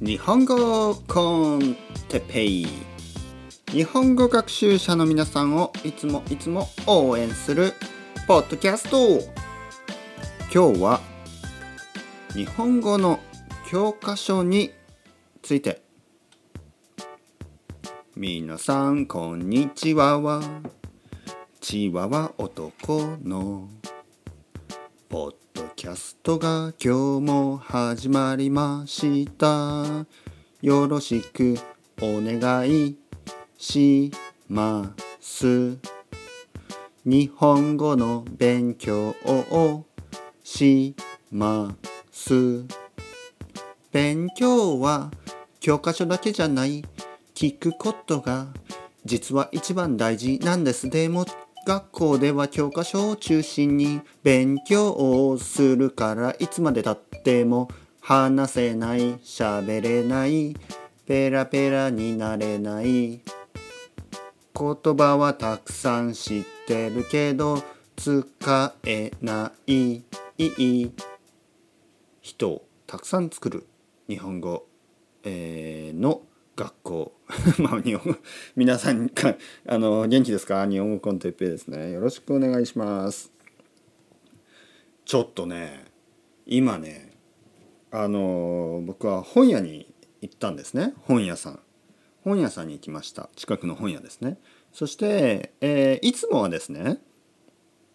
日本語コンテペイ。日本語学習者の皆さんをいつもいつも応援するポッドキャスト。今日は日本語の教科書について。皆さんこんにちは。はチワワ男の。ポッキャストが今日も始まりました。よろしくお願いします。日本語の勉強をします。勉強は教科書だけじゃない。聞くことが実は一番大事なんです。でも学校では教科書を中心に勉強をするからいつまでたっても話せない喋れないペラペラになれない。言葉はたくさん知ってるけど使えない。人をたくさん作る日本語、えー、の学校。まあ日本皆さんかあの元気ですか？日本語コンテッペですね。よろしくお願いします。ちょっとね今ねあの僕は本屋に行ったんですね。本屋さん。本屋さんに行きました。近くの本屋ですね。そして、えー、いつもはですね、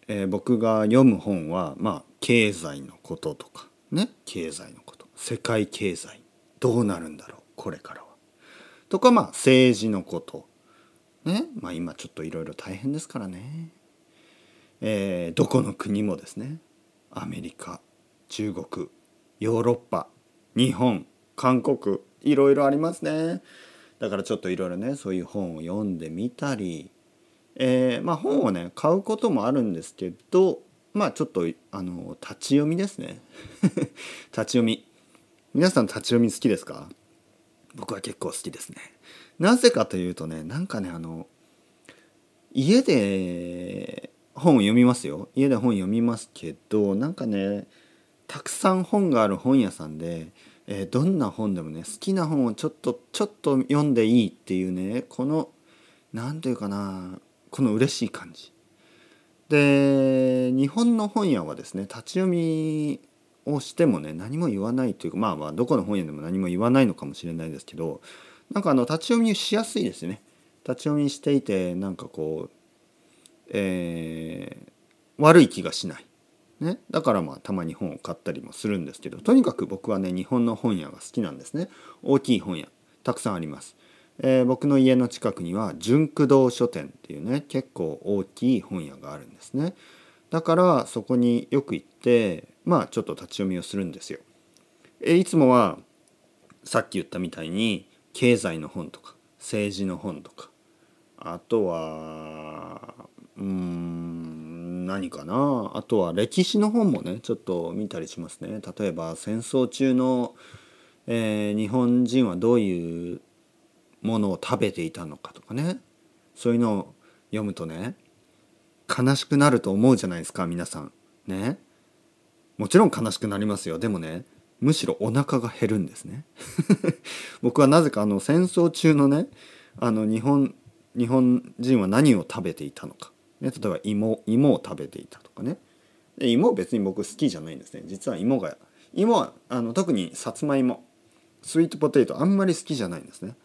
えー、僕が読む本はまあ経済のこととかね。経済のこと。世界経済。どうなるんだろう？これからとかまあ政治のこと。ね。まあ今ちょっといろいろ大変ですからね。えー、どこの国もですね。アメリカ中国ヨーロッパ日本韓国いろいろありますね。だからちょっといろいろねそういう本を読んでみたり、えー、まあ本をね買うこともあるんですけどまあちょっとあの立ち読みですね。立ち読み。皆さん立ち読み好きですか？僕は結構好きですね。なぜかというとねなんかねあの家で本を読みますよ家で本読みますけどなんかねたくさん本がある本屋さんで、えー、どんな本でもね好きな本をちょっとちょっと読んでいいっていうねこの何て言うかなこの嬉しい感じで日本の本屋はですね立ち読みをしてもね何も言わないというかまあまあどこの本屋でも何も言わないのかもしれないですけどなんかあの立ち読みしやすいですね。立ち読みしていてなんかこうえー、悪い気がしない、ね、だからまあたまに本を買ったりもするんですけどとにかく僕はね日本の本屋が好きなんですね。大きい本屋たくさんあります、えー、僕の家の近くには純駆動書店っていうね結構大きい本屋があるんですね。だからそこによく行ってまあちょっと立ち読みをするんですよ。えいつもはさっき言ったみたいに経済の本とか政治の本とかあとはうん何かな？あとは歴史の本もねちょっと見たりしますね。例えば戦争中の、えー、日本人はどういうものを食べていたのかとかねそういうのを読むとね悲しくなると思うじゃないですか皆さん。ね。もちろん悲しくなりますよ。でもねむしろお腹が減るんですね。僕はなぜかあの戦争中のねあの日本日本人は何を食べていたのか、ね、例えば芋芋を食べていたとかね。で芋別に僕好きじゃないんですね。実は芋が芋はあの特にさつまいもスイートポテトあんまり好きじゃないんですね、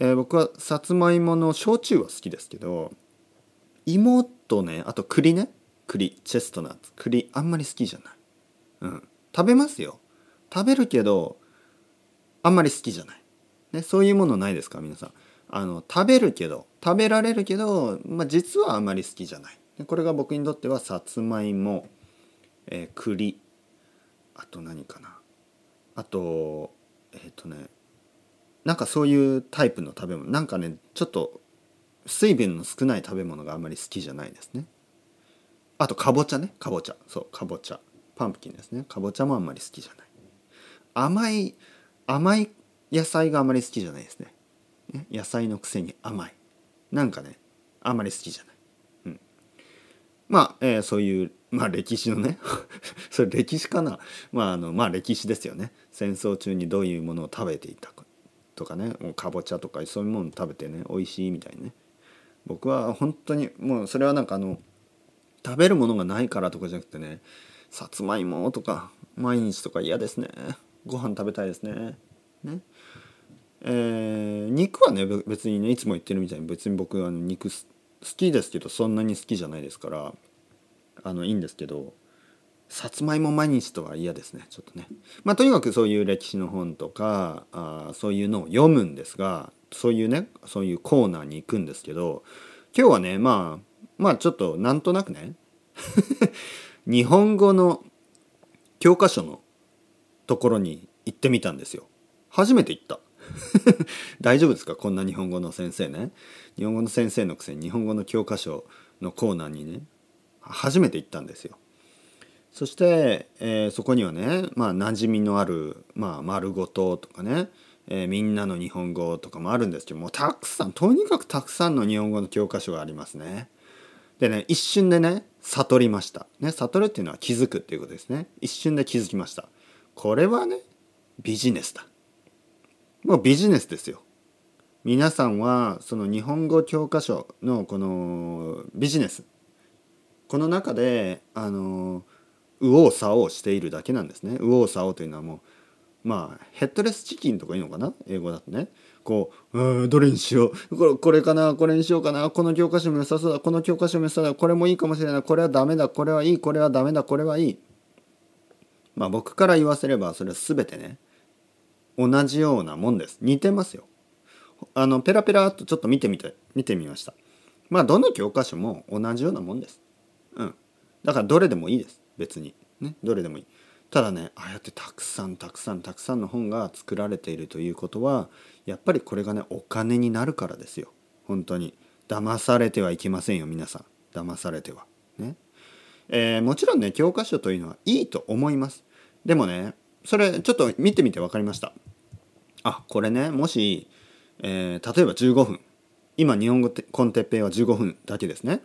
えー、僕はさつまいもの焼酎は好きですけど芋とねあと栗ね。栗チェストナッツ栗あんまり好きじゃない。うん、食べますよ。食べるけどあんまり好きじゃない、ね、そういうものないですか皆さん。あの食べるけど食べられるけど、まあ、実はあんまり好きじゃない。これが僕にとってはさつまいも、えー、栗。あと何かな。あとえっ、ー、とねなんかそういうタイプの食べ物。なんかねちょっと水分の少ない食べ物があまり好きじゃないですね。あとかぼちゃね。かぼちゃ。そうかぼちゃ。パンプキンですね。かぼちゃもあんまり好きじゃない。甘い甘い野菜があまり好きじゃないですね。野菜のくせに甘い。なんかねあんまり好きじゃない、うん、まあ、えー、そういうまあ歴史のね。それ歴史かな。まああのまあ歴史ですよね。戦争中にどういうものを食べていたかとかね。かぼちゃとかそういうもの食べてね美味しいみたいにね。僕は本当にもうそれはなんかあの食べるものがないからとかじゃなくてねさつまいもとか毎日とか嫌ですね。ご飯食べたいですね。ね。えー、肉はね別にねいつも言ってるみたいに別に僕は肉好きですけどそんなに好きじゃないですからあのいいんですけどさつまいも毎日とは嫌ですね。ちょっとね。まあとにかくそういう歴史の本とかあそういうのを読むんですがそういうねそういうコーナーに行くんですけど今日はねまあまあちょっとなんとなくね 日本語の教科書のところに行ってみたんですよ。初めて行った。大丈夫ですか？こんな日本語の先生ね。日本語の先生のくせに日本語の教科書のコーナーにね初めて行ったんですよ。そして、えー、そこにはねまあ馴染みのある「まあ、丸ごと」とかね、えー、みんなの日本語」とかもあるんですけどもたくさんとにかくたくさんの日本語の教科書がありますね。でね一瞬でね悟りました。ね悟るっていうのは気づくっていうことですね。一瞬で気づきました。これはねビジネスだ。もうビジネスですよ。皆さんはその日本語教科書のこのビジネスこの中であの右往左往しているだけなんですね。右往左往というのはもうまあヘッドレスチキンとかいいのかな？英語だとね。こううんどれにしよう。これこれかな？これにしようかな？この教科書も良さそうだ。この教科書も良さそうだ。これもいいかもしれない。これはダメだ。これはいい。これはダメだ。これはいい。まあ僕から言わせればそれは全てね。同じようなもんです。似てますよ。あのペラペラっとちょっと見てみて見てみました。まあどの教科書も同じようなもんです。うん。だからどれでもいいです。別に。ね。どれでもいい。ただねああやってたくさんたくさんたくさんの本が作られているということはやっぱりこれがねお金になるからですよ。本当に。騙されてはいけませんよ皆さん。騙されては。ね。えー、もちろんね教科書というのはいいと思います。でもねそれちょっと見てみて分かりました。あこれねもし、えー、例えば15分今日本語コンテッペイは15分だけですね。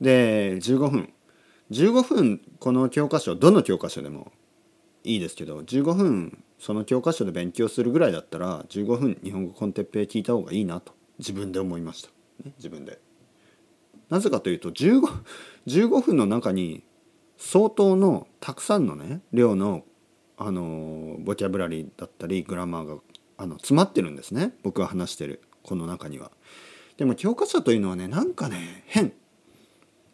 で15分15分この教科書どの教科書でもいいですけど15分その教科書で勉強するぐらいだったら15分日本語コンテッペイ聞いた方がいいなと自分で思いました、ね、自分でなぜかというと 15, 15分の中に相当のたくさんのね量のあのボキャブラリーだったりグラマーがあの詰まってるんですね僕が話してるこの中には。でも教科書というのはねなんかね変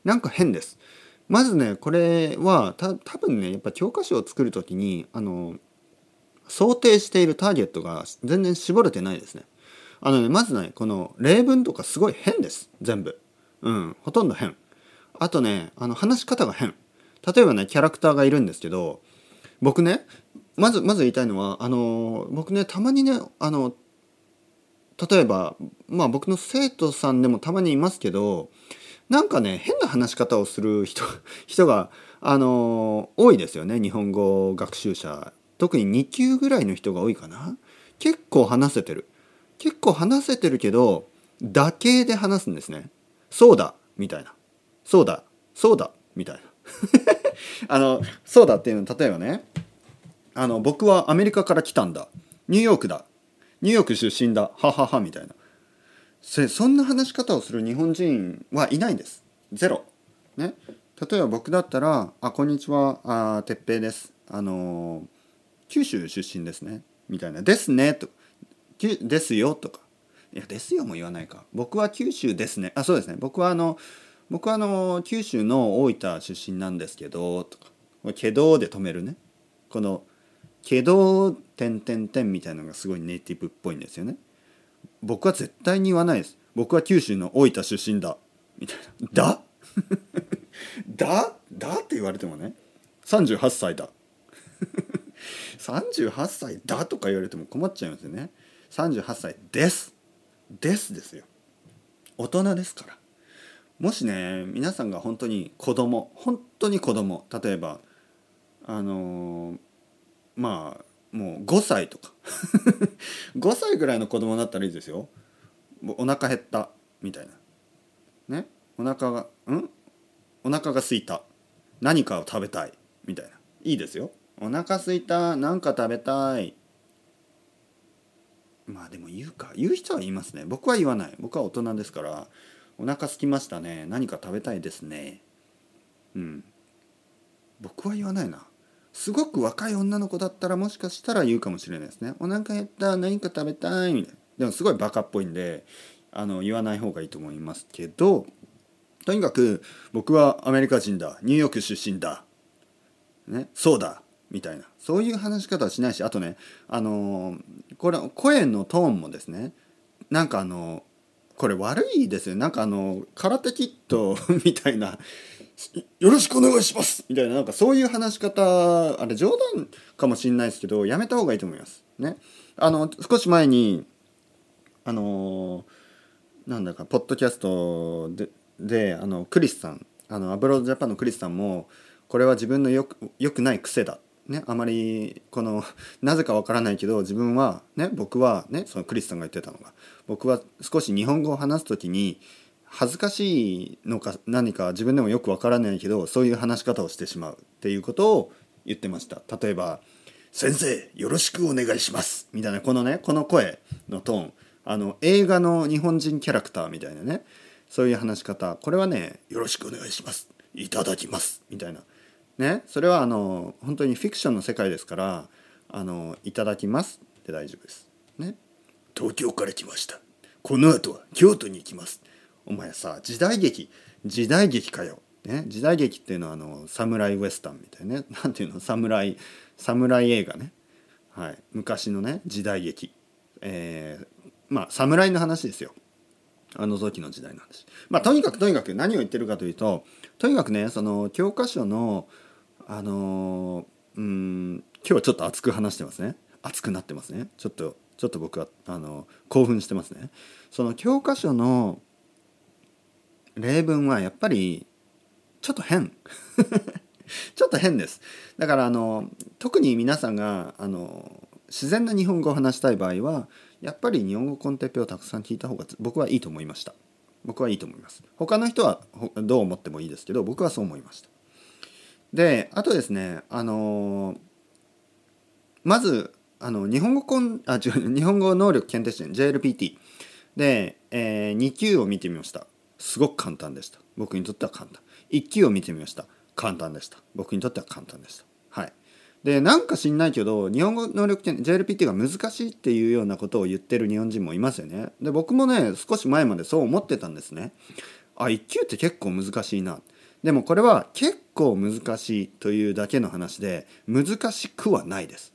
なんか変です。まずねこれはた多分ねやっぱ教科書を作る時にあの想定しているターゲットが全然絞れてないですね。あのねまずねこの例文とかすごい変です全部。うんほとんど変。あとねあの話し方が変。例えばねキャラクターがいるんですけど僕ねまずまず言いたいのはあの僕ねたまにねあの例えばまあ僕の生徒さんでもたまにいますけどなんかね変な話し方をする人 人があの多いですよね日本語学習者。特に2級ぐらいの人が多いかな。結構話せてる。結構話せてるけどだけで話すんですね。そうだみたいな。そうだそうだみたいな。あのそうだっていうの例えばねあの僕はアメリカから来たんだ。ニューヨークだ。ニューヨーク出身だ。はははみたいな。そんな話し方をする日本人はいないんです。ゼロ。ね。例えば僕だったら「あこんにちは。あ哲平です。あの九州出身ですね」みたいな「ですね」と「ですよ」とか「いやですよ」も言わないか。僕は九州ですね。あそうですね。僕はあの僕はあの九州の大分出身なんですけど。とか「けど」で止めるね。この「けど」点点点みたいなのがすごいネイティブっぽいんですよね。僕は絶対に言わないです。僕は九州の大分出身だ。みたいな。だ？だ？だって言われてもね。38歳だ。38歳だとか言われても困っちゃいますよね。38歳です。ですですよ。大人ですから。もしね皆さんが本当に子供本当に子供例えばあのー、まあもう5歳とか。5歳ぐらいの子供だったらいいですよ。お腹減ったみたいな。ね？お腹がん？お腹が空いた。何かを食べたいみたいな。いいですよ。お腹すいた何か食べたい。まあでも言うか。言う人は言いますね。僕は言わない。僕は大人ですから。お腹空きましたね。何か食べたいですね。うん。僕は言わないな。すごく若い女の子だったらもしかしたら言うかもしれないですねお腹減った。何か食べたいみたいな。でもすごいバカっぽいんであの言わない方がいいと思いますけどとにかく僕はアメリカ人だ。ニューヨーク出身だ、ね、そうだ。みたいな。そういう話し方はしないしあとねあのこれ声のトーンもですねなんかあのこれ悪いですよ。なんかあの空手キット みたいな「よろしくお願いします」みたいななんかそういう話し方あれ冗談かもしれないですけどやめた方がいいと思います。ね。あの少し前にあのなんだかポッドキャストでであのクリスさんあのアブロードジャパンのクリスさんもこれは自分のよくよくない癖だ。ね、あまりこのなぜかわからないけど自分はね僕はねそのクリスさんが言ってたのが僕は少し日本語を話す時に恥ずかしいのか何か自分でもよくわからないけどそういう話し方をしてしまうっていうことを言ってました例えば「先生よろしくお願いします」みたいなこのねこの声のトーンあの映画の日本人キャラクターみたいなねそういう話し方これはね「よろしくお願いします」「いただきます」みたいなねそれはあの本当にフィクションの世界です。から「あのいただきます」で大丈夫です。ね。東京から来ました。この後は京都に行きます。お前さ時代劇時代劇かよ、ね、時代劇っていうのはあのサムライウエスタンみたいなね。なんていうの？侍侍映画ね、はい、昔のね時代劇。えー、まあ侍の話ですよ。あの時の時代なんです。まあとにかくとにかく何を言ってるかというととにかくねその教科書のあのうん今日はちょっと熱く話してますね。熱くなってますね。ちょっとちょっと僕はあの興奮してますね。その教科書の例文はやっぱりちょっと変。ちょっと変です。だからあの特に皆さんがあの自然な日本語を話したい場合はやっぱり日本語コンテッペをたくさん聞いた方が僕はいいと思いました。僕はいいと思います。他の人はどう思ってもいいですけど僕はそう思いました。であとですねあのまずあの日本語コンあ違う日本語能力検定試験 JLPT で、えー、2級を見てみました。すごく簡単でした。僕にとっては簡単。1級を見てみました。簡単でした。僕にとっては簡単でした。はい。でなんか知んないけど日本語能力検定 JLPT が難しいっていうようなことを言ってる日本人もいますよね。で僕もね少し前までそう思ってたんですね。あ1級って結構難しいな。でもこれは結構難しいというだけの話で難しくはないです。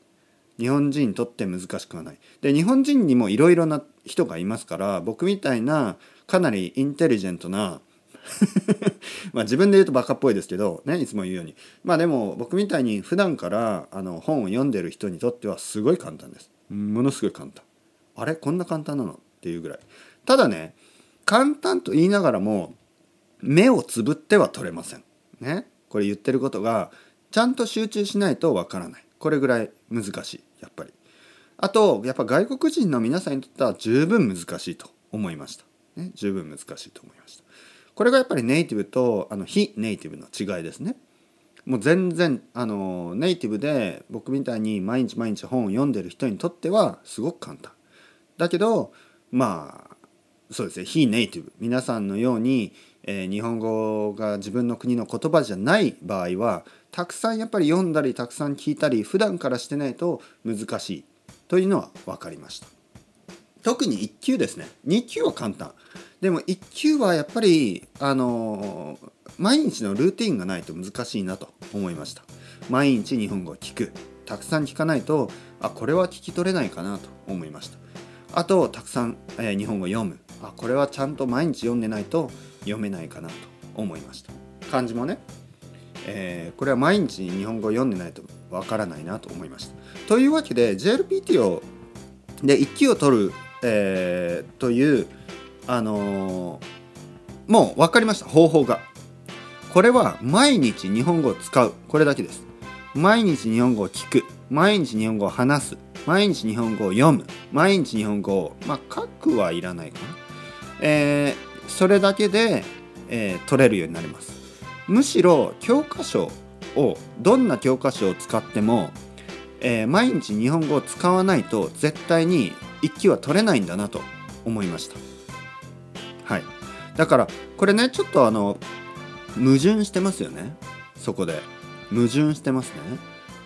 日本人にとって難しくはない。で日本人にもいろいろな人がいますから僕みたいなかなりインテリジェントな まあ自分で言うとバカっぽいですけどねいつも言うように。まあでも僕みたいに普段からあの本を読んでる人にとってはすごい簡単です。ものすごい簡単。あれ？こんな簡単なの？っていうぐらい。ただね簡単と言いながらも目をつぶっては取れません。ね？これ言ってることがちゃんと集中しないとわからない。これぐらい難しい。やっぱり。あとやっぱ外国人の皆さんにとっては十分難しいと思いました、ね、十分難しいと思いました。これがやっぱりネイティブとあの非ネイティブの違いですね。もう全然あのネイティブで僕みたいに毎日毎日本を読んでる人にとってはすごく簡単。だけどまあそうですね。非ネイティブ。皆さんのように、えー、日本語が自分の国の言葉じゃない場合はたくさんやっぱり読んだりたくさん聞いたり普段からしてないと難しい。というのは分かりました。特に1級ですね。2級は簡単。でも1級はやっぱりあの毎日のルーティンがないと難しいなと思いました。毎日日本語を聞く。たくさん聞かないとあこれは聞き取れないかなと思いました。あとたくさん、えー、日本語を読む。あこれはちゃんと毎日読んでないと読めないかなと思いました。漢字もねえー、これは毎日日本語を読んでないとわからないなと思いました。というわけで JLPT をで1級を取る、えー、というあのー、もう分かりました方法が。これは毎日日本語を使うこれだけです。毎日日本語を聞く毎日日本語を話す毎日日本語を読む毎日日本語をまあ書くはいらないかな。えー、それだけで、えー、取れるようになります。むしろ教科書をどんな教科書を使っても、えー、毎日日本語を使わないと絶対に一級は取れないんだなと思いました。はい。だからこれねちょっとあの矛盾してますよね。そこで。矛盾してますね、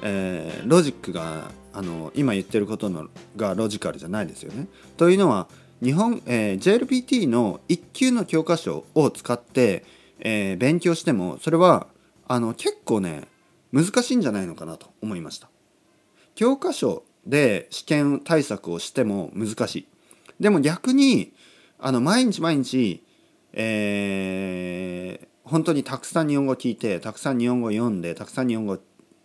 えー、ロジックがあの今言ってることのがロジカルじゃないですよね。というのは日本、えー、JLPT の1級の教科書を使って、えー、勉強してもそれはあの結構ね難しいんじゃないのかなと思いました。教科書で試験対策をしても難しいでも逆にあの毎日毎日、えー、本当にたくさん日本語を聞いてたくさん日本語を読んでたくさん日本語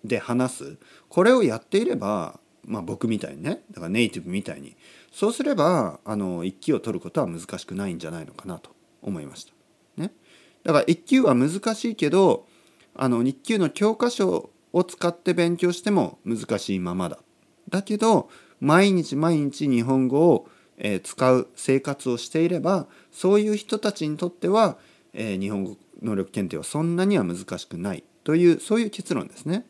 で話すこれをやっていれば、まあ、僕みたいにねだからネイティブみたいにそうすればあの1級を取ることは難しくないんじゃないのかなと思いました。ね、だから1級は難しいけどあの日級の教科書を使って勉強しても難しいままだ。だけど毎日毎日日本語を、え、使う生活をしていればそういう人たちにとっては、え、日本語能力検定はそんなには難しくないというそういう結論ですね。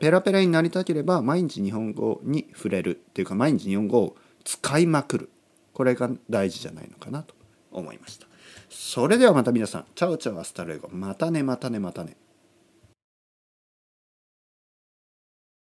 ペラペラになりたければ毎日日本語に触れるっていうか毎日日本語を使いまくるこれが大事じゃないのかなと思いました。それではまた皆さん ciao ciao hasta luego またねまたねまたね。